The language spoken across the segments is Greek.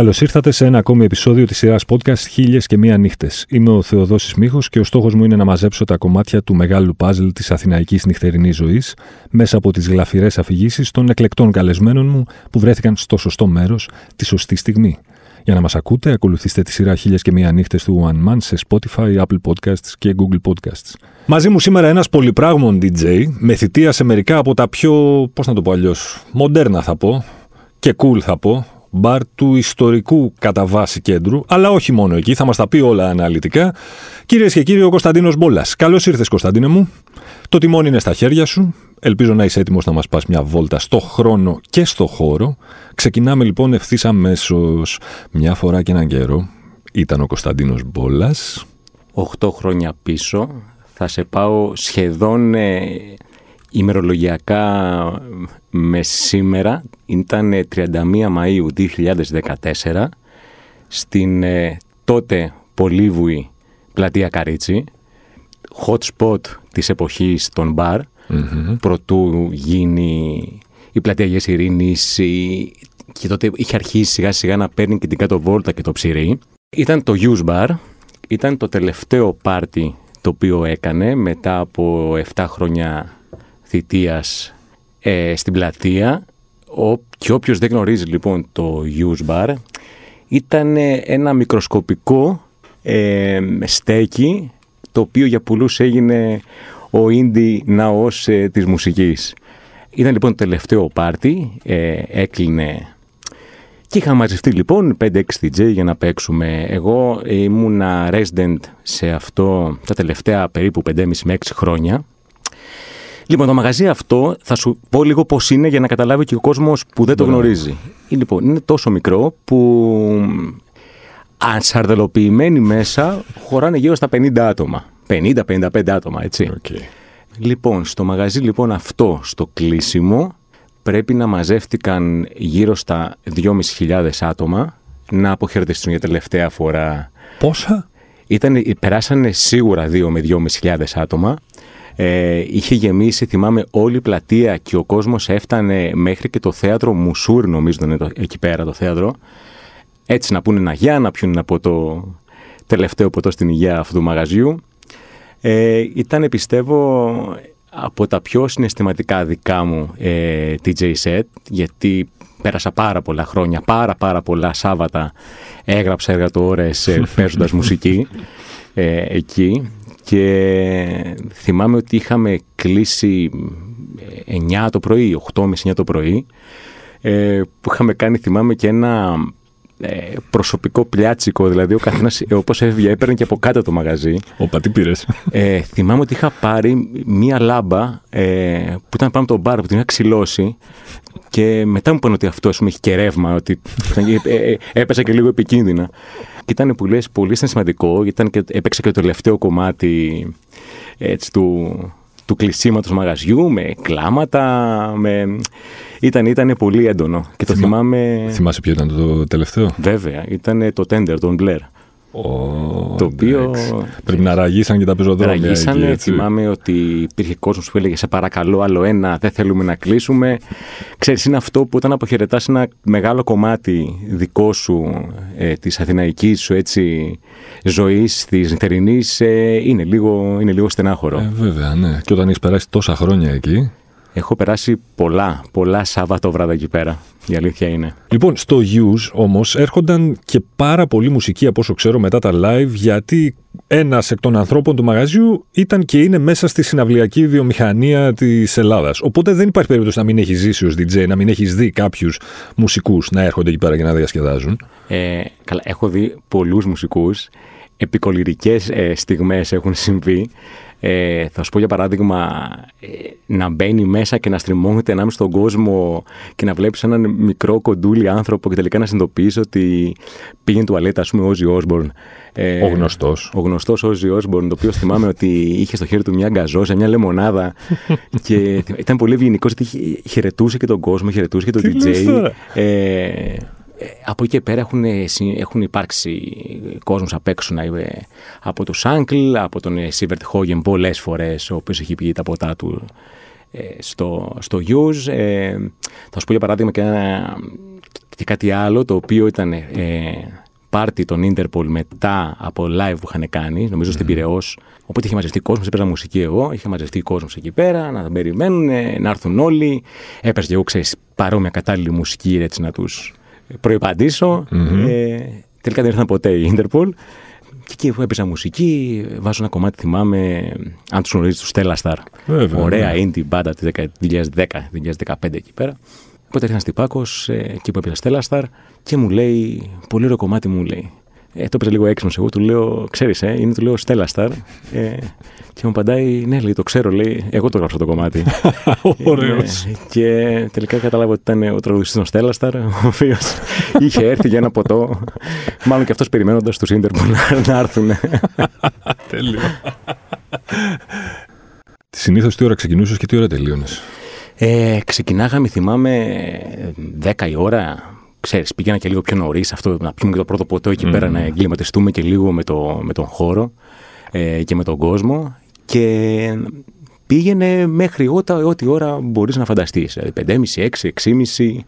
Καλώς ήρθατε σε ένα ακόμη επεισόδιο της σειράς podcast Χίλιες και Μία Νύχτες. Είμαι ο Θεοδόσης Μίχο και ο στόχος μου είναι να μαζέψω τα κομμάτια του μεγάλου παζλ της αθηναϊκής νυχτερινής ζωής μέσα από τις γλαφυρές αφηγήσεις των εκλεκτών καλεσμένων μου που βρέθηκαν στο σωστό μέρος τη σωστή στιγμή. Για να μας ακούτε, ακολουθήστε τη σειρά Χίλιες και Μία Νύχτες του One Man σε Spotify, Apple Podcasts και Google Podcasts. Μαζί μου σήμερα ένας πολυπράγμων DJ με θητεία σε μερικά από τα πιο, πώς να το πω αλλιώς, μοντέρνα θα πω και cool θα πω, μπαρ του ιστορικού κατά βάση κέντρου, αλλά όχι μόνο εκεί, θα μας τα πει όλα αναλυτικά. Κυρίες και κύριοι, ο Κωνσταντίνος Μπόλας. Καλώς ήρθες, Κωνσταντίνε μου. Το τιμόνι είναι στα χέρια σου. Ελπίζω να είσαι έτοιμος να μας πας μια βόλτα στο χρόνο και στο χώρο. Ξεκινάμε λοιπόν ευθύς αμέσως. Μια φορά και έναν καιρό ήταν ο Κωνσταντίνος Μπόλας. Οχτώ χρόνια πίσω θα σε πάω σχεδόν ε, ημερολογιακά με σήμερα. Ήταν 31 Μαΐου 2014 στην ε, τότε πολύβουη πλατεία Καρίτσι, hot spot της εποχής των μπαρ, mm προτού γίνει η πλατεία Αγίας Ειρήνης και τότε είχε αρχίσει σιγά σιγά να παίρνει και την κάτω βόλτα και το ψυρί. Ήταν το Use Bar, ήταν το τελευταίο πάρτι το οποίο έκανε μετά από 7 χρόνια θητείας ε, στην πλατεία ο, και όποιος δεν γνωρίζει λοιπόν το Use Bar ήταν ένα μικροσκοπικό ε, στέκι το οποίο για πολλούς έγινε ο indie ναός ε, της μουσικής. Ήταν λοιπόν το τελευταίο πάρτι, ε, έκλεινε και είχα μαζευτεί λοιπόν 5-6 DJ για να παίξουμε. Εγώ ήμουνα resident σε αυτό τα τελευταία περίπου 5,5 με 6 χρόνια. Λοιπόν, το μαγαζί αυτό θα σου πω λίγο πώς είναι για να καταλάβει και ο κόσμος που δεν το γνωρίζει. Λοιπόν, είναι τόσο μικρό που ανσαρδελοποιημένοι μέσα χωράνε γύρω στα 50 άτομα. 50-55 άτομα, έτσι. Okay. Λοιπόν, στο μαγαζί λοιπόν αυτό, στο κλείσιμο, πρέπει να μαζεύτηκαν γύρω στα 2.500 άτομα να αποχαιρετιστούν για τελευταία φορά. Πόσα; Ήταν, περάσανε σίγουρα 2 με 2.500 άτομα. Ε, είχε γεμίσει, θυμάμαι, όλη η πλατεία και ο κόσμος έφτανε μέχρι και το θέατρο Μουσούρ, νομίζω είναι εκεί πέρα το θέατρο. Έτσι να πούνε ένα γεια, να πιούν από το τελευταίο ποτό στην υγεία αυτού του μαγαζιού. Ε, ήταν, πιστεύω, από τα πιο συναισθηματικά δικά μου ε, DJ set, γιατί πέρασα πάρα πολλά χρόνια, πάρα πάρα πολλά Σάββατα έγραψα εργατόρες ε, παίζοντας μουσική ε, εκεί και θυμάμαι ότι είχαμε κλείσει 9 το πρωί, 8 με 9 το πρωί, ε, που είχαμε κάνει, θυμάμαι, και ένα ε, προσωπικό πλιάτσικο, δηλαδή ο καθένας ε, όπως έφυγε έπαιρνε και από κάτω το μαγαζί. Όπα, τι πήρες; Ε, θυμάμαι ότι είχα πάρει μία λάμπα ε, που ήταν πάνω από τον μπαρ που την είχα ξυλώσει και μετά μου είπαν ότι αυτό πούμε, έχει και ρεύμα, ότι ε, ε, έπεσα και λίγο επικίνδυνα. Και ήταν πολύ, πολύ σημαντικό, ήταν και, έπαιξε και το τελευταίο κομμάτι έτσι, του, του κλεισίματος μαγαζιού με κλάματα, με... Ήταν, ήταν πολύ έντονο. Και το θυμάμαι... Θυμάσαι ποιο ήταν το τελευταίο; Βέβαια, ήταν το Tender, τον Blair. Oh, το οποίο. Πρέπει να ραγίσαν και τα πεζοδρόμια. Ραγίσανε. Εκεί, έτσι. θυμάμαι ότι υπήρχε κόσμος που έλεγε Σε παρακαλώ, άλλο ένα, δεν θέλουμε να κλείσουμε. Ξέρεις, είναι αυτό που όταν αποχαιρετάς ένα μεγάλο κομμάτι δικό σου, ε, της αθηναϊκής σου έτσι, ζωής, της νυχτερινής, ε, είναι, λίγο, είναι λίγο στενάχωρο. Ε, βέβαια, ναι. Και όταν έχεις περάσει τόσα χρόνια εκεί. Έχω περάσει πολλά, πολλά Σάββατο βράδυ εκεί πέρα. Η αλήθεια είναι. Λοιπόν, στο Use όμως έρχονταν και πάρα πολύ μουσική από όσο ξέρω μετά τα live, γιατί ένας εκ των ανθρώπων του μαγαζιού ήταν και είναι μέσα στη συναυλιακή βιομηχανία της Ελλάδας. Οπότε δεν υπάρχει περίπτωση να μην έχει ζήσει ως DJ, να μην έχεις δει κάποιους μουσικούς να έρχονται εκεί πέρα και να διασκεδάζουν. Ε, καλά, έχω δει πολλούς μουσικούς. Επικολυρικέ ε, στιγμές έχουν συμβεί. Ε, θα σου πω για παράδειγμα ε, να μπαίνει μέσα και να στριμώγεται ανάμεσα στον κόσμο και να βλέπεις έναν μικρό κοντούλι άνθρωπο και τελικά να συνειδητοποιείς ότι πήγαινε τουαλέτα, ας πούμε, ο Ozzy Osbourne. Ε, ο γνωστός. Ο γνωστός Ozzy Osbourne, το οποίο θυμάμαι ότι είχε στο χέρι του μια γκαζόζα, μια λεμονάδα και ήταν πολύ ευγενικός γιατί χαιρετούσε και τον κόσμο, χαιρετούσε και τον DJ. Ε, από εκεί και πέρα έχουν, έχουν υπάρξει κόσμος απ' έξω ε, από το Σάνκλ, από τον Σίβερτ Χόγεν πολλές φορές, ο οποίος έχει πει τα ποτά του ε, στο, στο Use. Ε, θα σου πω για παράδειγμα και ένα, και κάτι άλλο το οποίο ήταν ε, πάρτι των Interpol μετά από live που είχαν κάνει, νομίζω στην Πυραιός. Οπότε είχε μαζευτεί κόσμος, έπαιζα μουσική εγώ, είχε μαζευτεί κόσμος εκεί πέρα, να τα περιμένουν, να έρθουν όλοι. Έπαιζα και εγώ, ξέρεις, παρόμοια κατάλληλη μουσική έτσι να τους προπαντήσω. Ε, τελικά δεν ήρθαν ποτέ οι Interpol. Και εκεί που έπαιζα μουσική, βάζω ένα κομμάτι, θυμάμαι, αν τους γνωρίζεις, τους Stella Star. Βέβαια, Ωραία ναι. indie μπάντα της 2010-2015 εκεί πέρα. Οπότε ήρθα στην Πάκο, εκεί που έπαιζα Stella Star, και μου λέει, πολύ ωραίο κομμάτι μου λέει. Ε, το έπαιζε λίγο έξυπνο. Εγώ του λέω, ξέρεις, ε, είναι του λέω Stella Star. Ε, και μου απαντάει, ναι, λέει, το ξέρω, λέει, εγώ το γράψα το κομμάτι. Ωραίος. Ε, και τελικά κατάλαβα ότι ήταν ο τραγουδιστής των Stella Star, ο οποίος είχε έρθει για ένα ποτό. Μάλλον και αυτός περιμένοντας τους Interpol να- να έρθουν. Τέλειο. Συνήθως τι ώρα ξεκινούσες και τι ώρα τελείωνες; Ε, ξεκινάγαμε, θυμάμαι, 10 η ώρα. Ξέρεις, πήγαινα και λίγο πιο νωρίς αυτό να πιούμε και το πρώτο ποτό εκεί πέρα, να εγκληματιστούμε και λίγο με, το, με τον χώρο ε, και με τον κόσμο. Και πήγαινε μέχρι ό,τι, ό,τι ώρα μπορείς να φανταστείς. Δηλαδή 5,5, 6, 6,5.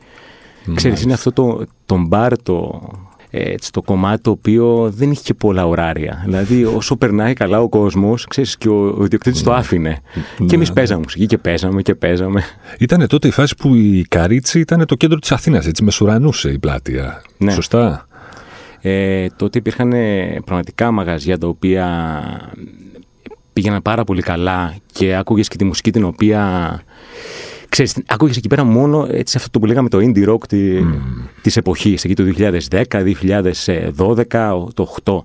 Ξέρεις, είναι αυτό το, το μπαρ, το, ε, έτσι, το κομμάτι το οποίο δεν είχε και πολλά ωράρια. Δηλαδή, όσο περνάει καλά ο κόσμος, ξέρεις, και ο, ο ιδιοκτήτης το άφηνε. Και εμείς παίζαμε μουσική και παίζαμε και παίζαμε. Ήταν τότε η φάση που η Καρίτσι ήταν το κέντρο της Αθήνας, έτσι, μεσουρανούσε η πλάτεια. Ναι. Σωστά; Ε, τότε υπήρχαν ε, πραγματικά μαγαζιά τα οποία πήγαιναν πάρα πολύ καλά και άκουγες και τη μουσική την οποία ξέρεις, άκουγες εκεί πέρα μόνο έτσι αυτό που λέγαμε το indie rock τη, της εποχής, εκεί το 2010, 2012, το 8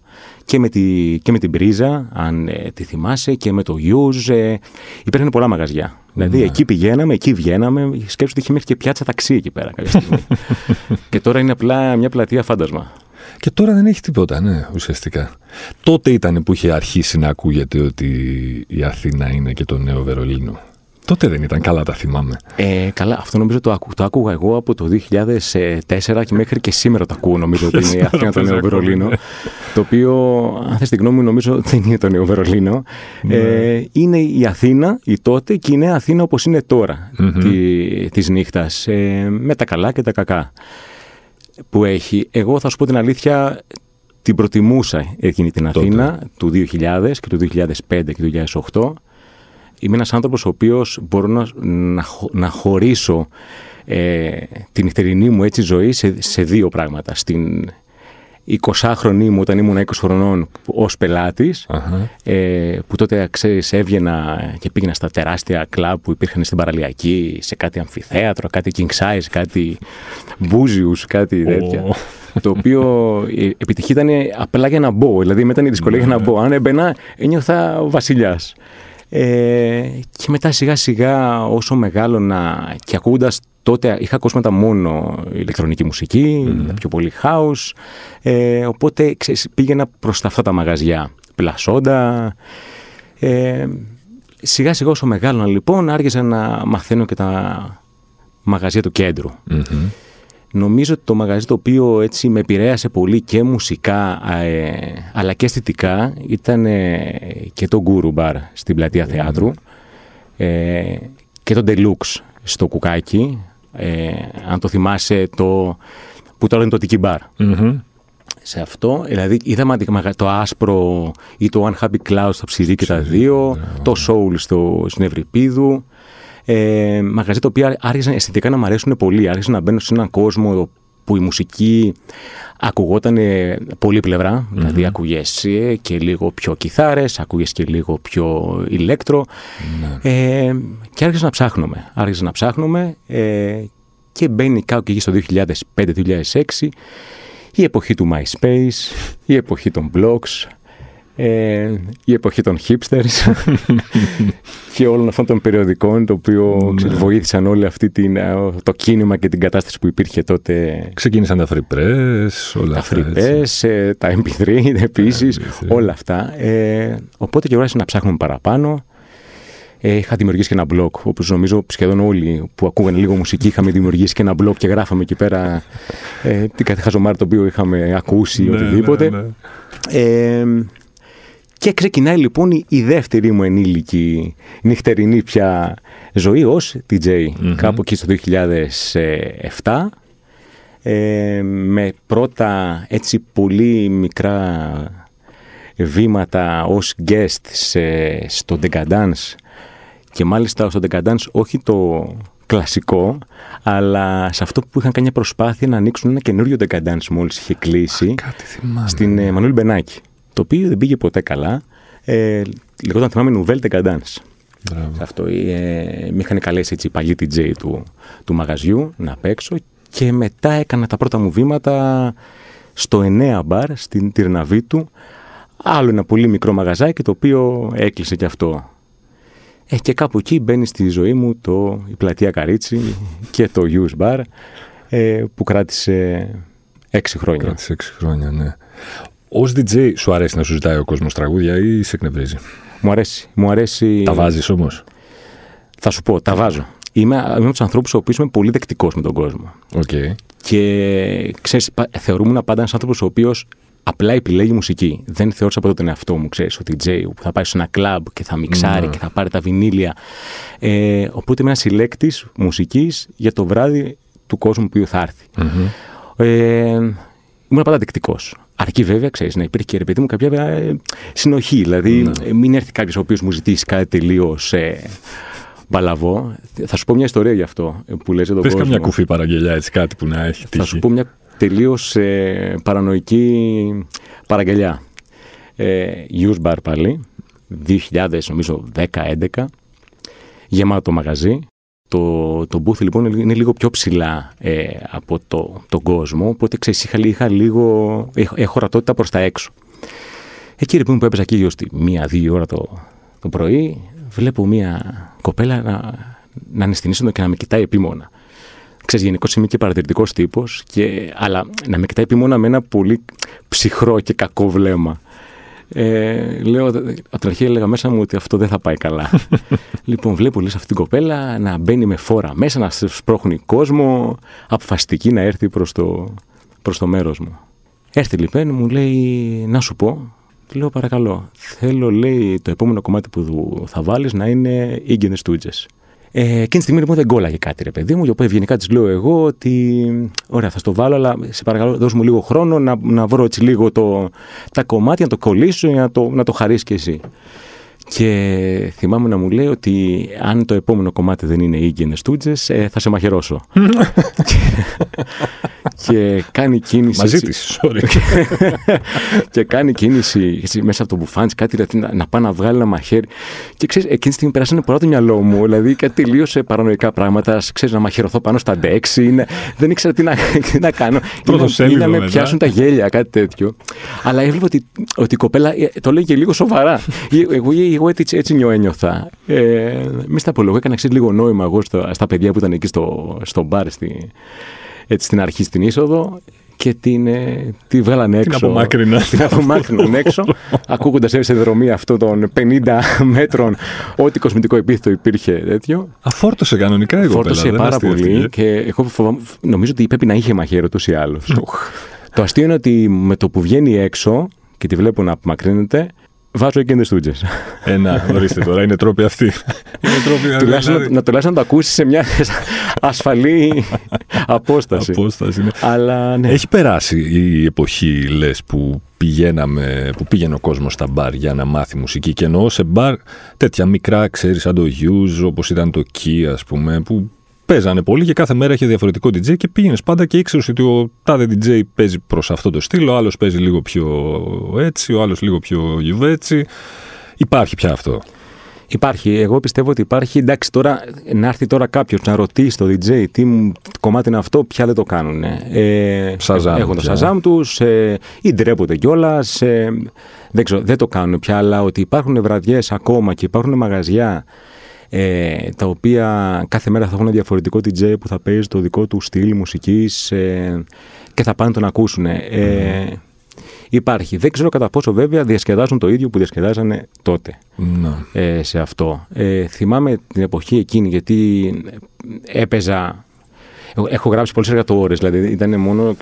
και με, τη, και με την Πρίζα, αν ε, τη θυμάσαι, και με το Use, ε, υπήρχαν πολλά μαγαζιά. Δηλαδή εκεί πηγαίναμε, εκεί βγαίναμε, σκέψου ότι είχε μέχρι και πιάτσα ταξί εκεί πέρα κάποια στιγμή. και τώρα είναι απλά μια πλατεία φάντασμα. Και τώρα δεν έχει τίποτα, ναι, ουσιαστικά. Τότε ήταν που είχε αρχίσει να ακούγεται ότι η Αθήνα είναι και το νέο Βερολίνο. Τότε δεν ήταν, καλά τα θυμάμαι. Ε, καλά, αυτό νομίζω το, ακού, το άκουγα εγώ από το 2004 και μέχρι και σήμερα το ακούω νομίζω ότι είναι η Αθήνα το νέο Βερολίνο. το οποίο, αν θες την γνώμη μου, νομίζω δεν είναι το νέο Βερολίνο. Ε, είναι η Αθήνα, η τότε και η νέα Αθήνα όπως είναι τώρα τη, της νύχτας. Ε, με τα καλά και τα κακά που έχει. Εγώ θα σου πω την αλήθεια, την προτιμούσα εκείνη την Τότε. Αθήνα του 2000 και του 2005 και του 2008. Είμαι ένας άνθρωπος ο οποίος μπορώ να, να, χω- να χωρίσω ε, την νυχτερινή μου έτσι ζωή σε, σε δύο πράγματα. Στην 20χρονη μου όταν ήμουν 20 χρονών ως πελάτης Αχα. ε, που τότε ξέρεις έβγαινα και πήγαινα στα τεράστια κλαμπ που υπήρχαν στην παραλιακή σε κάτι αμφιθέατρο, κάτι king size, κάτι μπούζιους, κάτι τέτοια Ω. το οποίο η επιτυχία ήταν απλά για να μπω. Δηλαδή, μετά ήταν η δυσκολία για να μπω. Αν έμπαινα, ένιωθα ο βασιλιάς. Ε, και μετά σιγά σιγά όσο μεγάλωνα και ακούγοντας τότε είχα ακούσματα μόνο ηλεκτρονική μουσική, πιο πολύ house. Ε, οπότε ξέρεις, πήγαινα προς τα αυτά τα μαγαζιά. Πλασόντα. Ε, σιγά σιγά όσο μεγάλωνα λοιπόν άρχισα να μαθαίνω και τα μαγαζιά του κέντρου. Μμμ. Νομίζω ότι το μαγαζί το οποίο έτσι με επηρέασε πολύ και μουσικά ε, αλλά και αισθητικά ήταν ε, και το Guru Bar στην πλατεία θεάτρου ε, και το Deluxe στο Κουκάκι. Ε, αν το θυμάσαι το, που τώρα είναι το Tiki Bar. Μμμ. Σε αυτό, δηλαδή είδαμε αντι- μαγα- το άσπρο ή το Unhappy Cloud στο ψηρή και τα δύο, το Soul στο, στην Ευρυπίδου. Ε, μαγαζί τα οποία άρχισαν αισθητικά να μου αρέσουν πολύ. Άρχισαν να μπαίνω σε έναν κόσμο που η μουσική ακουγόταν πολύ πλευρά. Δηλαδή ακούγες ε, και λίγο πιο κιθάρες, ακούγες και λίγο πιο ηλέκτρο. Ε, και άρχισα να ψάχνουμε. Άρχισα να ψάχνουμε ε, και μπαίνει κάπου εκεί στο 2005-2006 η εποχή του MySpace, η εποχή των blogs, ε, η εποχή των hipsters και όλων αυτών των περιοδικών το οποίο ξέρεις, βοήθησαν όλη αυτή την, ε, το κίνημα και την κατάσταση που υπήρχε τότε Ξεκίνησαν τα free press, όλα τα αυτά. έτσι. φρυπές, ε, τα MP3 επίσης, MP3. όλα αυτά. Ε, οπότε και άρχισα να ψάχνουμε παραπάνω. Ε, είχα δημιουργήσει και ένα blog, όπως νομίζω σχεδόν όλοι που ακούγανε λίγο μουσική είχαμε δημιουργήσει και ένα blog και γράφαμε εκεί πέρα ε, την κάθε χαζομάρα το οποίο είχαμε ακούσει ή Ναι, οτιδήποτε. ναι, ναι. Ε, και ξεκινάει λοιπόν η, η δεύτερη μου ενήλικη νυχτερινή πια ζωή ως DJ. Κάπου εκεί στο 2007. ε, με πρώτα έτσι πολύ μικρά βήματα ως guest σε, στο Decadence και μάλιστα στο Decadence όχι το κλασικό, αλλά σε αυτό που είχαν κάνει μια προσπάθεια να ανοίξουν ένα καινούριο Decadence μόλις είχε κλείσει στην ε, Μανούλη Μπενάκη, το οποίο δεν πήγε ποτέ καλά. Ε, λεγόταν θυμάμαι Nouvelle Decadence. Αυτό ε, με είχαν καλέσει έτσι οι παλιοί DJ του, του μαγαζιού να παίξω και μετά έκανα τα πρώτα μου βήματα στο 9 μπαρ στην Τυρναβίτου άλλο ένα πολύ μικρό μαγαζάκι το οποίο έκλεισε και αυτό. Ε, και κάπου εκεί μπαίνει στη ζωή μου το, η πλατεία Καρίτσι και το Use Bar ε, που κράτησε έξι χρόνια. Κράτησε έξι χρόνια, ναι. Ω DJ σου αρέσει να σου ζητάει ο κόσμος τραγούδια ή σε εκνευρίζει; Μου αρέσει. Μου αρέσει... Τα βάζεις όμως; Θα σου πω, τα βάζω. Είμαι, είμαι από τους ανθρώπους ο οποίο είμαι πολύ δεκτικός με τον κόσμο. Okay. Και ξέρεις, θεωρούμουν πάντα ένας άνθρωπος ο οποίος απλά επιλέγει μουσική. Δεν θεώρησα ποτέ τον εαυτό μου, ξέρεις, ο DJ που θα πάει σε ένα κλαμπ και θα μιξάρει ναι. και θα πάρει τα βινίλια. Ε, οπότε είμαι ένας συλλέκτης μουσικής για το βράδυ του κόσμου που θα έρθει. Mm-hmm. Ε, ήμουν πάντα δεκτικός. Αρκεί βέβαια, ξέρεις, να υπήρχε και ρε παιδί μου κάποια ε, συνοχή. Δηλαδή, ναι. μην έρθει κάποιος ο οποίος μου ζητήσει κάτι τελείως ε, μπαλαβό. Θα σου πω μια ιστορία γι' αυτό που λες εδώ. Πες καμιά κουφή παραγγελιά, έτσι κάτι που να έχει τύχει. Θα σου πω μια τελείως ε, παρανοϊκή παραγγελιά. Ε, Use Bar πάλι, 2000 νομίζω 10-11, γεμάτο μαγαζί. Το, το booth λοιπόν είναι λίγο πιο ψηλά ε, από το, τον κόσμο, οπότε ξέρεις είχα, είχα λίγο, έχω, έχω ορατότητα προς τα έξω. Εκεί λοιπόν που έπαιζα εκεί γύρω στη μία-δύο ώρα το, το πρωί, βλέπω μία κοπέλα να, να αναισθηνήσω και να με κοιτάει επίμονα. Ξέρεις, γενικώς είμαι και παρατηρητικός τύπος, αλλά να με κοιτάει επίμονα με ένα πολύ ψυχρό και κακό βλέμμα. Ε, λέω, από την αρχή έλεγα μέσα μου ότι αυτό δεν θα πάει καλά. λοιπόν, βλέπω λες αυτή την κοπέλα να μπαίνει με φόρα μέσα, να σπρώχνει κόσμο, αποφασιστική να έρθει προς το, προς το μέρος μου. Έρθει λοιπόν, μου λέει, να σου πω, λέω παρακαλώ, θέλω λέει το επόμενο κομμάτι που θα βάλεις να είναι Ίγκενε Στούτζες. Ε, εκείνη τη στιγμή λοιπόν δεν κόλλαγε κάτι, ρε παιδί μου. Οπότε ευγενικά της λέω εγώ ότι. Ωραία, θα στο βάλω, αλλά σε παρακαλώ, δώσ' μου λίγο χρόνο να, να βρω έτσι λίγο το, τα κομμάτια, να το κολλήσω για να το, να το χαρίσεις κι εσύ. Και θυμάμαι να μου λέει ότι αν το επόμενο κομμάτι δεν είναι Ίγκενες Τούτζες, ε, θα σε μαχαιρώσω. και κάνει κίνηση. Μαζί της, sorry. και κάνει κίνηση μέσα από το μπουφάνι, κάτι δηλαδή, να, να πάει να βγάλει ένα μαχαίρι. Και ξέρεις, εκείνη τη στιγμή περάσανε πολλά το μυαλό μου. Δηλαδή, κάτι τελείω παρανοϊκά πράγματα. Ξέρεις, να μαχαιρωθώ πάνω στα ντέξι. δεν ήξερα τι να, τι να κάνω. Ή να, με πιάσουν τα γέλια, κάτι τέτοιο. Αλλά έβλεπα ότι, ότι η κοπέλα ε, το λέει και λίγο σοβαρά. εγώ, εγώ έτσι, έτσι νιώθα. Ε, μη στα απολογώ, έκανα λίγο νόημα εγώ στα, στα παιδιά που ήταν εκεί στο, στο μπαρ στη, έτσι, στην αρχή στην είσοδο και την, ε, τη βγάλανε έξω. Την απομάκρυναν. Την απομάκρυναν έξω, ακούγοντας σε δρομή αυτών των 50 μέτρων, ό,τι κοσμητικό επίθετο υπήρχε τέτοιο. Αφόρτωσε κανονικά εγώ Φόρτωσε πάρα πολύ και εγώ φοβάμαι, νομίζω ότι πρέπει να είχε μαχαίρι ούτως ή άλλως. το αστείο είναι ότι με το που βγαίνει έξω και τη βλέπω να απομακρύνεται, Βάζω εκείνε τι τούτσε. Ε, να, ορίστε τώρα, είναι τρόποι αυτοί. είναι τρόποι αυτοί. Τουλάχιστον, δηλαδή. να, τουλάχιστον να το ακούσεις σε μια ασφαλή απόσταση. απόσταση ναι. Αλλά, ναι. Έχει περάσει η εποχή, λες, που πηγαίναμε, που πήγαινε ο κόσμος στα μπαρ για να μάθει μουσική. Και εννοώ σε μπαρ τέτοια μικρά, ξέρεις, σαν το Hughes, όπως ήταν το Key, ας πούμε, που παίζανε πολύ και κάθε μέρα είχε διαφορετικό DJ και πήγαινες πάντα και ήξερες ότι ο τάδε DJ παίζει προς αυτό το στυλ, ο άλλος παίζει λίγο πιο έτσι, ο άλλος λίγο πιο γιουβέτσι. Υπάρχει πια αυτό. Υπάρχει. Εγώ πιστεύω ότι υπάρχει. Εντάξει, τώρα να έρθει τώρα κάποιος να ρωτήσει το DJ τι κομμάτι είναι αυτό, πια δεν το κάνουν. Ε, έχουν το σαζάμ τους ε, ή ντρέπονται κιόλας. Ε, δεν ξέρω, δεν το κάνουν πια, αλλά ότι υπάρχουν βραδιές ακόμα και υπάρχουν μαγαζιά ε, τα οποία κάθε μέρα θα έχουν ένα διαφορετικό DJ που θα παίζει το δικό του στυλ μουσικής ε, και θα πάνε τον ακούσουν. Ε, Υπάρχει. Δεν ξέρω κατά πόσο βέβαια διασκεδάζουν το ίδιο που διασκεδάζανε τότε ε, σε αυτό. Ε, θυμάμαι την εποχή εκείνη γιατί έπαιζα Έχω γράψει πολλές εργατόρες. Δηλαδή ήταν μόνο,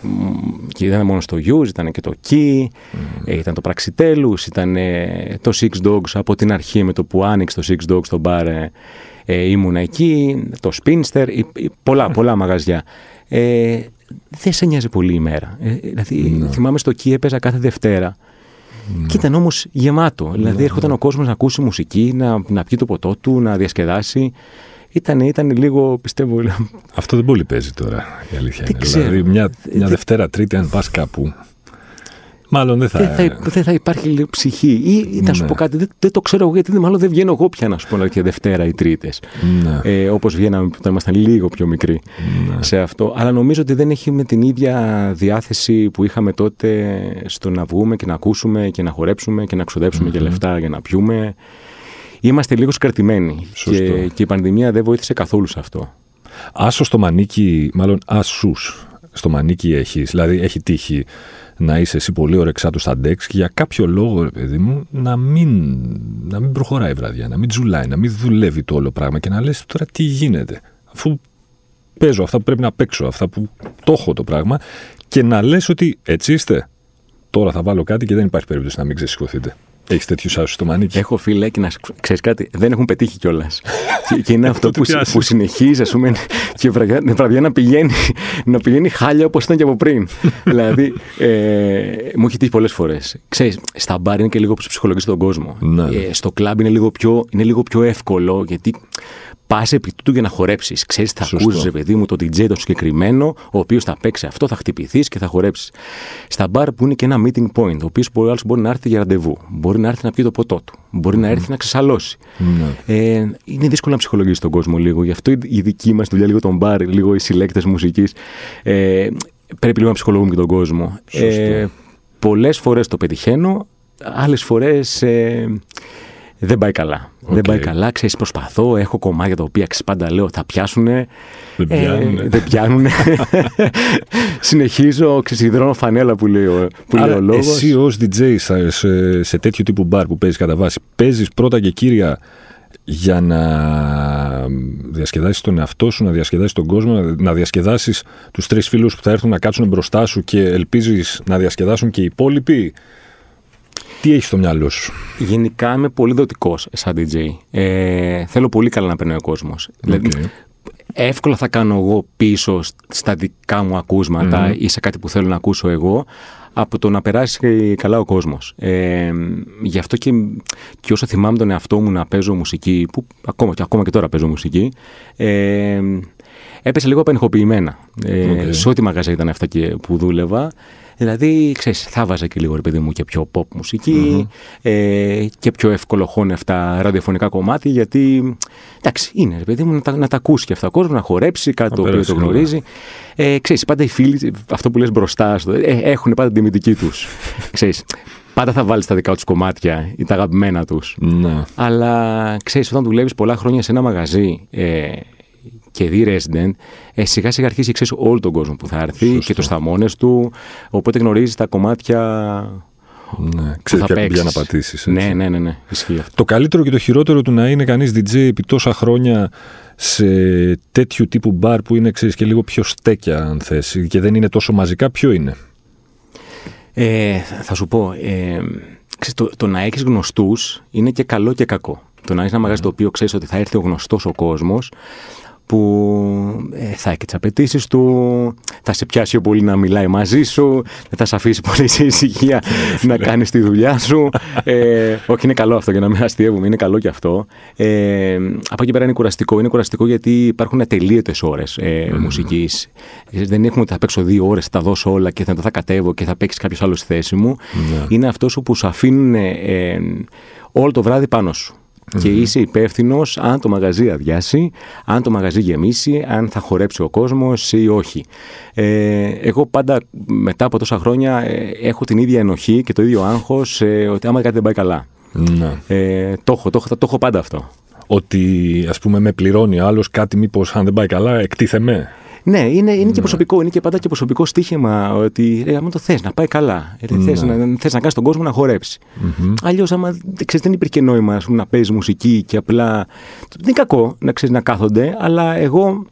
ήταν μόνο στο Use, ήταν και το Key, mm. ήταν το Praxitellus, ήταν το Six Dogs από την αρχή με το που άνοιξε το Six Dogs στον μπαρ. Ε, ε, ήμουνα εκεί, το Spinster, πολλά, πολλά μαγαζιά. Ε, δεν σε νοιάζει πολύ η μέρα. Ε, δηλαδή, ναι. θυμάμαι στο ΚΙ έπαιζα κάθε Δευτέρα. Ναι. Και ήταν όμως γεμάτο. Δηλαδή, ναι, έρχονταν ο κόσμος να ακούσει μουσική, να, να πιει το ποτό του, να διασκεδάσει. Ήταν, ήταν λίγο, πιστεύω. Αυτό δεν πολύ παίζει τώρα, η αλήθεια είναι. Δηλαδή, μια, μια Δευτέρα, Τρίτη, αν πας κάπου. Μάλλον δεν θα... Δεν θα, δεν θα υπάρχει λίγο ψυχή. Ή να σου ναι. πω κάτι, δεν, δεν, το ξέρω εγώ γιατί μάλλον δεν βγαίνω εγώ πια να σου πω και Δευτέρα ή Τρίτες. Ναι. Ε, Όπως βγαίναμε όταν ήμασταν λίγο πιο μικροί ναι. σε αυτό. Αλλά νομίζω ότι δεν έχει με την ίδια διάθεση που είχαμε τότε στο να βγούμε και να ακούσουμε και να χορέψουμε και να ξοδέψουμε και λεφτά για να πιούμε. Είμαστε λίγος σκαρτημένοι. Και, και η πανδημία δεν βοήθησε καθόλου σε αυτό. Άσο στο μανίκι, μάλλον άσου στο μανίκι έχεις. Δηλαδή έχει τύχει να είσαι εσύ πολύ ωρεξάτο στα ντεξ και για κάποιο λόγο, παιδί μου, να μην, να μην προχωράει η βραδιά, να μην τζουλάει, να μην δουλεύει το όλο πράγμα και να λες τώρα τι γίνεται. Αφού παίζω αυτά που πρέπει να παίξω, αυτά που το έχω το πράγμα και να λες ότι έτσι είστε. Τώρα θα βάλω κάτι και δεν υπάρχει περίπτωση να μην ξεσηκωθείτε. Έχεις τέτοιους άσους στο μανίκι. Έχω φίλε και να ξέρεις κάτι, δεν έχουν πετύχει κιόλας. και, και, είναι αυτό που, που συνεχίζει, ας πούμε, και βραδιά, βραδιά να, πηγαίνει, να πηγαίνει χάλια όπως ήταν και από πριν. δηλαδή, ε, μου έχει τύχει πολλές φορές. Ξέρεις, στα μπαρ είναι και λίγο όπω ψυχολογείς τον κόσμο. Ναι. Ε, στο κλαμπ είναι λίγο, πιο, είναι λίγο πιο εύκολο γιατί πας επί τούτου για να χορέψεις. Ξέρεις, θα ακούσει, παιδί μου, το DJ το συγκεκριμένο, ο οποίος θα παίξει αυτό, θα χτυπηθείς και θα χορέψεις. Στα μπαρ που είναι και ένα meeting point, ο οποίος μπορεί, άλλος μπορεί να έρθει για ραντεβού, μπορεί να έρθει να πιει το ποτό του, μπορεί να έρθει να ξεσαλώσει. Mm. Ε, είναι δύσκολο να ψυχολογήσει τον κόσμο λίγο. Γι' αυτό η δική μας δουλειά, λίγο τον μπαρ, λίγο οι συλλέκτες μουσικής, ε, πρέπει λίγο να ψυχολογούμε και τον κόσμο. Ε, Πολλές φορές το πετυχαίνω, άλλες φορές. Ε, δεν πάει καλά. Δεν πάει καλά. Ξέρεις, προσπαθώ. Έχω κομμάτια τα οποία πάντα λέω θα πιάσουνε. Δεν πιάνουν. Ε, δεν πιάνουν. Συνεχίζω, ξεσυδρώνω φανέλα που λέει, που λέει ο λόγος. Εσύ ως DJ σε, σε, σε τέτοιο τύπου μπαρ που παίζεις κατά βάση, παίζεις πρώτα και κύρια για να διασκεδάσεις τον εαυτό σου, να διασκεδάσεις τον κόσμο, να διασκεδάσεις τους τρεις φίλους που θα έρθουν να κάτσουν μπροστά σου και ελπίζεις να διασκεδάσουν και οι υπόλοιποι; Τι έχεις στο μυαλό σου; Γενικά είμαι πολύ δοτικός σαν DJ. Ε, θέλω πολύ καλά να παίρνει ο κόσμος. Δηλαδή, εύκολα θα κάνω εγώ πίσω στα δικά μου ακούσματα ή σε κάτι που θέλω να ακούσω εγώ από το να περάσει καλά ο κόσμος. Ε, γι' αυτό και, και όσο θυμάμαι τον εαυτό μου να παίζω μουσική, που ακόμα, και, ακόμα και τώρα παίζω μουσική, ε, έπεσε λίγο απενεχοποιημένα. Ε, Σε ό,τι μαγαζιά ήταν αυτά και που δούλευα. Δηλαδή, ξέρεις, θα βάζα και λίγο, ρε παιδί μου, και πιο pop μουσικη ε, και πιο ευκολοχώνευτα ραδιοφωνικά κομμάτια, γιατί, εντάξει, είναι, ρε παιδί μου, να τα, να τα ακούσει και αυτά ο κόσμος, να χορέψει κάτι το οποίο το γνωρίζει. Ε, ξέρεις, πάντα οι φίλοι, αυτό που λες μπροστά, στο, ε, έχουν πάντα τη τιμητική τους. ξέρεις, πάντα θα βάλεις τα δικά τους κομμάτια ή τα αγαπημένα τους. Ναι. Αλλά ξέρεις, όταν δουλεύεις πολλά χρόνια σε ένα μαγαζί ε, και δει resident, ε, σιγά σιγά αρχίσει ξέρεις όλο τον κόσμο που θα έρθει και τους θαμώνες του. Οπότε γνωρίζεις τα κομμάτια ναι, ξέρει ποια να πατήσει. Ναι, ναι, ναι, ναι, ισχύει αυτό. Το καλύτερο και το χειρότερο του να είναι κανείς DJ επί τόσα χρόνια σε τέτοιου τύπου μπαρ που είναι ξέρεις, και λίγο πιο στέκια, αν θες, και δεν είναι τόσο μαζικά, ποιο είναι; Ε, θα σου πω, ε, ξέρεις, το, το να έχεις γνωστούς είναι και καλό και κακό. Το να έχεις ένα μαγαζί το οποίο ξέρεις ότι θα έρθει ο γνωστός ο κόσμος, που ε, θα έχει τις απαιτήσεις του, θα σε πιάσει πολύ να μιλάει μαζί σου, δεν θα σε αφήσει πολύ σε ησυχία να κάνεις τη δουλειά σου. Ε, όχι, είναι καλό αυτό για να μην αστείευουμε, είναι καλό και αυτό. Ε, από εκεί πέρα είναι κουραστικό. Είναι κουραστικό γιατί υπάρχουν ατελείωτες ώρες ε, mm. μουσικής. Δεν έχουμε ότι θα παίξω δύο ώρες, θα δώσω όλα και θα, θα κατέβω και θα παίξει κάποιος άλλος στη θέση μου. Mm. Είναι αυτός που σου αφήνουν ε, όλο το βράδυ πάνω σου και είσαι υπεύθυνος αν το μαγαζί αδειάσει, αν το μαγαζί γεμίσει, αν θα χορέψει ο κόσμος ή όχι. Ε, εγώ πάντα μετά από τόσα χρόνια ε, έχω την ίδια ενοχή και το ίδιο άγχος ε, ότι άμα κάτι δεν πάει καλά. Ναι. Ε, το, έχω, το, το, το έχω πάντα αυτό. Ότι ας πούμε με πληρώνει άλλος κάτι μήπως αν δεν πάει καλά εκτίθεμαι. Ναι, είναι, είναι και ναι. προσωπικό. Είναι και πάντα και προσωπικό στοίχημα ότι ρε, άμα το θες να πάει καλά. Ρε, θες, ναι. να, θες να κάνεις τον κόσμο να χορέψει. Mm-hmm. Αλλιώς, άμα ξέρεις, δεν υπήρχε νόημα πούμε, να παίζεις μουσική και απλά. Δεν είναι κακό να ξέρεις να κάθονται, αλλά εγώ.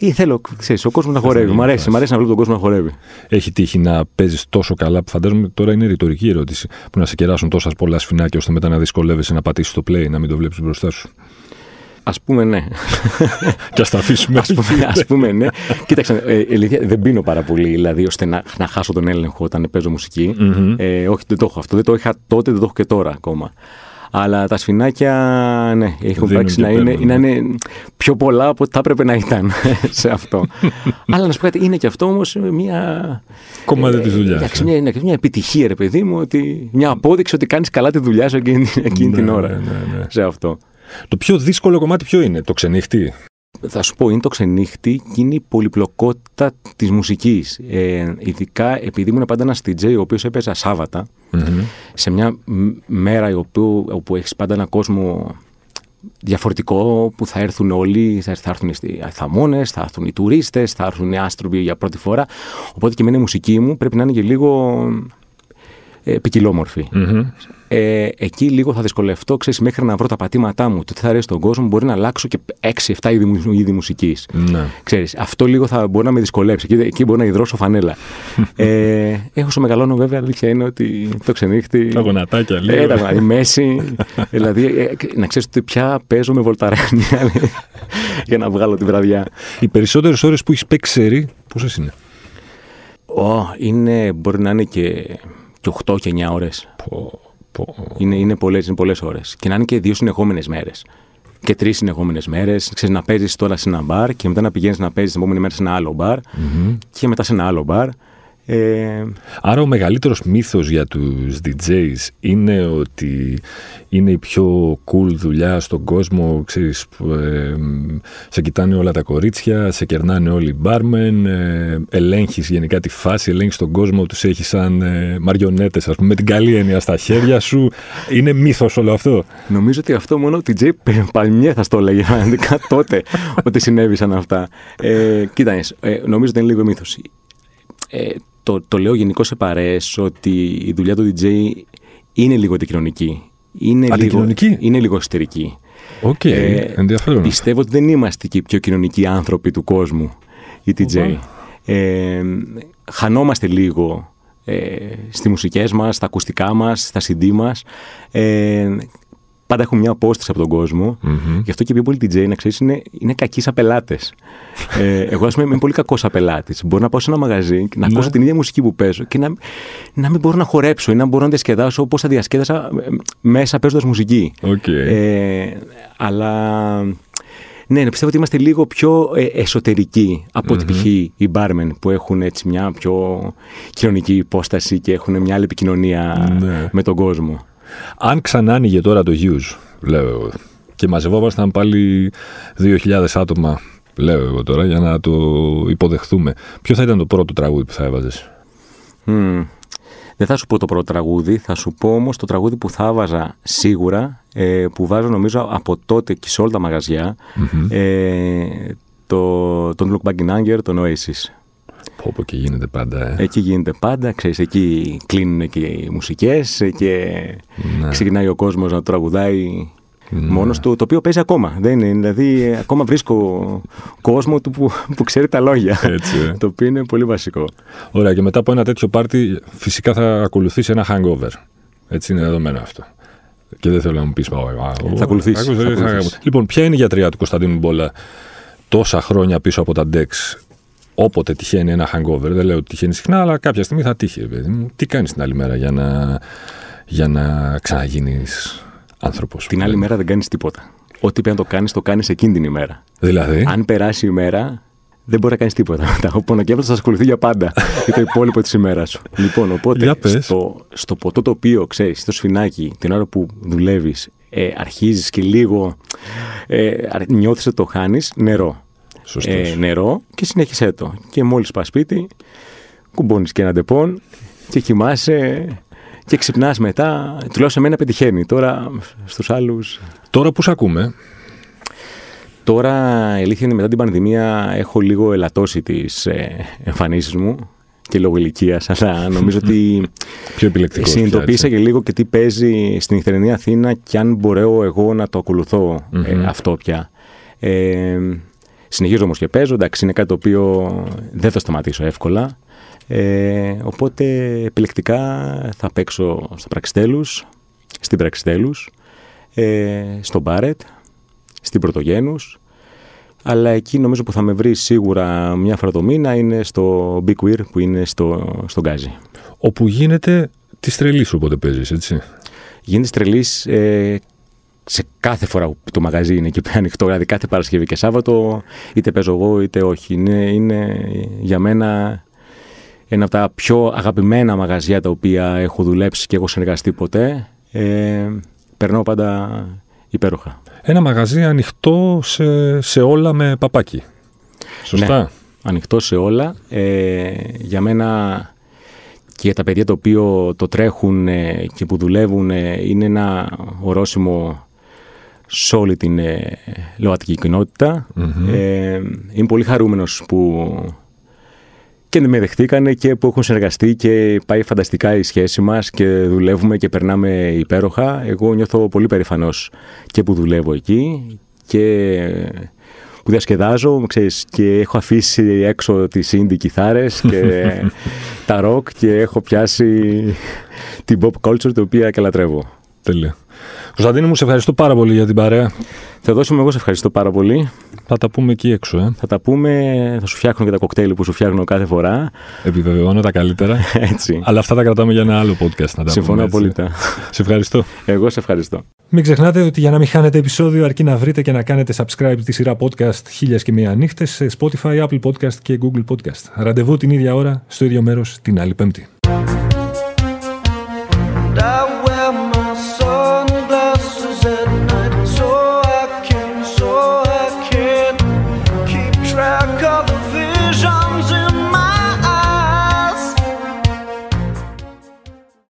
Ή θέλω, ξέρεις, ο κόσμος να χορεύει. Μ' αρέσει, μ' αρέσει να βλέπω τον κόσμο να χορεύει. Έχει τύχει να παίζεις τόσο καλά που φαντάζομαι τώρα είναι ρητορική ερώτηση. Που να σε κεράσουν τόσα πολλά σφινάκια ώστε μετά να δυσκολεύεσαι να πατήσεις το play, να μην το βλέπεις μπροστά σου. Α πούμε ναι. Και ας τα αφήσουμε. Ας πούμε, ας πούμε ναι. Κοίταξε, ε, δεν πίνω πάρα πολύ, δηλαδή, ώστε να, να χάσω τον έλεγχο όταν παίζω Ε, όχι, δεν το έχω αυτό. Δεν το είχα τότε, δεν το έχω και τώρα ακόμα. Αλλά τα σφινάκια, ναι, έχουν πράξει να είναι, να είναι πιο πολλά από ό,τι θα έπρεπε να ήταν σε αυτό. Αλλά να σου πω κάτι, είναι και αυτό όμως μια. Κομμάτι ε, της δουλειάς. Μια, μια, μια επιτυχία, ρε παιδί μου, ότι, μια απόδειξη ότι κάνεις καλά τη δουλειά σου εκείνη, εκείνη την ναι, ώρα. Ναι, ναι, σε αυτό. Το πιο δύσκολο κομμάτι ποιο είναι, το ξενύχτη; Θα σου πω, είναι το ξενύχτη και είναι η πολυπλοκότητα της μουσικής. Ε, ειδικά επειδή ήμουν πάντα ένας DJ ο οποίος έπαιζε σε μια μέρα όπου, όπου έχεις πάντα έναν κόσμο διαφορετικό που θα έρθουν όλοι, θα, έρθουν οι θαμώνες, θα έρθουν οι τουρίστες, θα έρθουν οι άστροποι για πρώτη φορά. Οπότε και εμένα η μουσική μου πρέπει να είναι και λίγο ε, ποικιλόμορφη. Ε, εκεί λίγο θα δυσκολευτώ, ξέρεις, μέχρι να βρω τα πατήματά μου. Το τι θα αρέσει στον κόσμο μπορεί να αλλάξω και 6-7 είδη, είδη μουσικής. Ναι. Ξέρεις, αυτό λίγο θα μπορεί να με δυσκολέψει. Εκεί, εκεί μπορεί να υδρώσω φανέλα. ε, έχω στο μεγαλώνω, βέβαια, αλήθεια είναι ότι το ξενύχτη. Τα γονατάκια, λίγο. Ε, η μέση. δηλαδή, ε, να ξέρεις ότι πια παίζω με βολταρένια για να βγάλω τη βραδιά. Οι περισσότερες ώρες που έχεις παίξει πόσες είναι; Oh, είναι, μπορεί να είναι και και 8 και 9 ώρες. Είναι, είναι πολλές είναι πολλές ώρες. Και να είναι και δύο συνεχόμενες μέρες. Και τρεις συνεχόμενες μέρες. Ξέρεις να παίζεις τώρα σε ένα μπαρ και μετά να πηγαίνεις να παίζεις την επόμενη μέρα σε ένα άλλο μπαρ. Mm-hmm. Και μετά σε ένα άλλο μπαρ. Ε... Άρα ο μεγαλύτερος μύθος για τους DJs είναι ότι είναι η πιο cool δουλειά στον κόσμο, ξέρεις, ε, σε κοιτάνε όλα τα κορίτσια, σε κερνάνε όλοι οι μπάρμεν, ε, ελέγχεις γενικά τη φάση, ελέγχεις τον κόσμο, τους έχεις σαν ε, μαριονέτες, ας πούμε, με την καλή έννοια στα χέρια σου. Είναι μύθος όλο αυτό. Νομίζω ότι αυτό μόνο ο DJ Παλμιέ θα στο έλεγε, τότε, ότι συνέβησαν αυτά. Ε, κοίτανε, ε, νομίζω ότι είναι λίγο μύθος. Ε, το, το λέω γενικώ σε παρέες ότι η δουλειά του DJ είναι λίγο αντικοινωνική. Είναι λίγο, είναι λίγο εσωτερική. Οκ, okay, ε, ενδιαφέρον. Πιστεύω ότι δεν είμαστε και οι πιο κοινωνικοί άνθρωποι του κόσμου, οι DJ. Ε, χανόμαστε λίγο ε, στις μουσικές μας, στα ακουστικά μας, στα CD μας. Ε, πάντα έχουν μια απόσταση από τον κόσμο. Mm-hmm. Γι' αυτό και πιο πολύ DJ, να ξέρεις, είναι, είναι κακοί σαν πελάτες. ε, εγώ, ας πούμε, είμαι πολύ κακός σαν πελάτη. Μπορώ να πάω σε ένα μαγαζί και να ακούσω ναι. την ίδια μουσική που παίζω και να, να μην μπορώ να χορέψω ή να μπορώ να διασκεδάσω όπως θα διασκέδασα ε, μέσα παίζοντας μουσική. Okay. Ε, αλλά. Ναι, πιστεύω ότι είμαστε λίγο πιο ε, εσωτερικοί από mm-hmm. π.χ. οι μπάρμεν που έχουν έτσι μια πιο κοινωνική υπόσταση και έχουν μια άλλη επικοινωνία ναι. με τον κόσμο. Αν ξανά άνοιγε τώρα το Hughes, λέω εγώ, και μαζευόμασταν πάλι 2.000 άτομα, λέω εγώ τώρα, για να το υποδεχθούμε, ποιο θα ήταν το πρώτο τραγούδι που θα έβαζες; Mm. Δεν θα σου πω το πρώτο τραγούδι, θα σου πω όμως το τραγούδι που θα έβαζα σίγουρα, ε, που βάζω νομίζω από τότε και σε όλα τα μαγαζιά, mm-hmm. ε, το, τον Look Back in Anger, τον Oasis. Πω, πω και γίνεται πάντα. Ε. Εκεί γίνεται πάντα, ξέρεις, εκεί κλείνουν και οι μουσικές και ναι. ξεκινάει ο κόσμος να τραγουδάει ναι. μόνος του, το οποίο παίζει ακόμα. Δεν είναι, δηλαδή, ακόμα βρίσκω κόσμο του που, που ξέρει τα λόγια. Έτσι, ε. το οποίο είναι πολύ βασικό. Ωραία, και μετά από ένα τέτοιο πάρτι, φυσικά θα ακολουθήσει ένα hangover. Έτσι είναι δεδομένο αυτό. Και δεν θέλω να μου πεις. Θα ακολουθήσει. Λοιπόν, ποια είναι η γιατριά του Κωνσταντίνου Μπόλα τόσα χρόνια πίσω από τα DEX; Όποτε τυχαίνει ένα hangover, δεν λέω ότι τυχαίνει συχνά, αλλά κάποια στιγμή θα τύχει. Παιδί. Τι κάνεις την άλλη μέρα για να, για να ξαναγίνεις άνθρωπος. Την άλλη μέρα δεν κάνεις τίποτα. Ό,τι πρέπει να το κάνεις, το κάνεις εκείνη την ημέρα. Δηλαδή; Αν περάσει η ημέρα, δεν μπορεί να κάνεις τίποτα. Ο πονοκέφαλο θα σα ακολουθεί για πάντα για το υπόλοιπο της ημέρας σου. Λοιπόν, οπότε στο, στο ποτό το οποίο ξέρεις, στο σφινάκι, την ώρα που δουλεύεις, ε, αρχίζεις και λίγο ε, νιώθεις ότι το χάνεις, νερό ε, νερό και συνέχισέ το. Και μόλις πας σπίτι, κουμπώνεις και ένα ντεπών και κοιμάσαι και ξυπνάς μετά. Τουλάχιστον εμένα πετυχαίνει. Τώρα στους άλλους... Τώρα που ακούμε. Τώρα, η αλήθεια είναι μετά την πανδημία έχω λίγο ελαττώσει τις ε, εμφανίσεις μου και λόγω ηλικίας, αλλά νομίζω ότι. Πιο επιλεκτικός. Συνειδητοποίησα και λίγο και τι παίζει στην νυχτερινή Αθήνα και αν μπορώ εγώ να το ακολουθω ε, αυτό πια. Ε, Συνεχίζω όμως και παίζω. Εντάξει, είναι κάτι το οποίο δεν θα σταματήσω εύκολα. Ε, οπότε επιλεκτικά θα παίξω στα Πραξιτέλους, στην Πραξιτέλους, ε, στο Μπάρετ, στην Πρωτογένους. Αλλά εκεί νομίζω που θα με βρει σίγουρα μια φορά το μήνα είναι στο Big Queer που είναι στο, στο Γκάζι. Όπου γίνεται τη τρελή όποτε παίζεις, έτσι. Γίνεται τρελή ε, σε κάθε φορά που το μαγαζί είναι εκεί πέρα ανοιχτό, δηλαδή κάθε Παρασκευή και Σάββατο, είτε παίζω εγώ είτε όχι. Είναι, είναι για μένα ένα από τα πιο αγαπημένα μαγαζιά τα οποία έχω δουλέψει και έχω συνεργαστεί ποτέ. Ε, περνάω πάντα υπέροχα. Ένα μαγαζί ανοιχτό σε, σε όλα με παπάκι. Σωστά. Ναι, ανοιχτό σε όλα. Ε, για μένα και για τα παιδιά τα οποία το τρέχουν ε, και που δουλεύουν ε, είναι ένα ορόσημο σε όλη την ε, ΛΟΑΤΚΙ κοινότητα. Ε, είμαι πολύ χαρούμενος που και με δεχτήκανε και που έχουν συνεργαστεί και πάει φανταστικά η σχέση μας και δουλεύουμε και περνάμε υπέροχα. Εγώ νιώθω πολύ περηφανός και που δουλεύω εκεί και που διασκεδάζω ξέρεις, και έχω αφήσει έξω τις indie κιθάρες και τα rock και έχω πιάσει την pop culture την οποία και λατρεύω. Τέλεια. Κωνσταντίνο μου, σε ευχαριστώ πάρα πολύ για την παρέα. Θα δώσουμε εγώ σε ευχαριστώ πάρα πολύ. Θα τα πούμε εκεί έξω, ε. Θα τα πούμε, θα σου φτιάχνω και τα κοκτέιλ που σου φτιάχνω κάθε φορά. Επιβεβαιώνω τα καλύτερα. Έτσι. Αλλά αυτά τα κρατάμε για ένα άλλο podcast να τα Συμφωνώ απόλυτα. Σε ευχαριστώ. Εγώ σε ευχαριστώ. Μην ξεχνάτε ότι για να μην χάνετε επεισόδιο αρκεί να βρείτε και να κάνετε subscribe τη σειρά podcast χίλιες και μία νύχτες σε Spotify, Apple Podcast και Google Podcast. Ραντεβού την ίδια ώρα, στο ίδιο μέρος, την άλλη πέμπτη.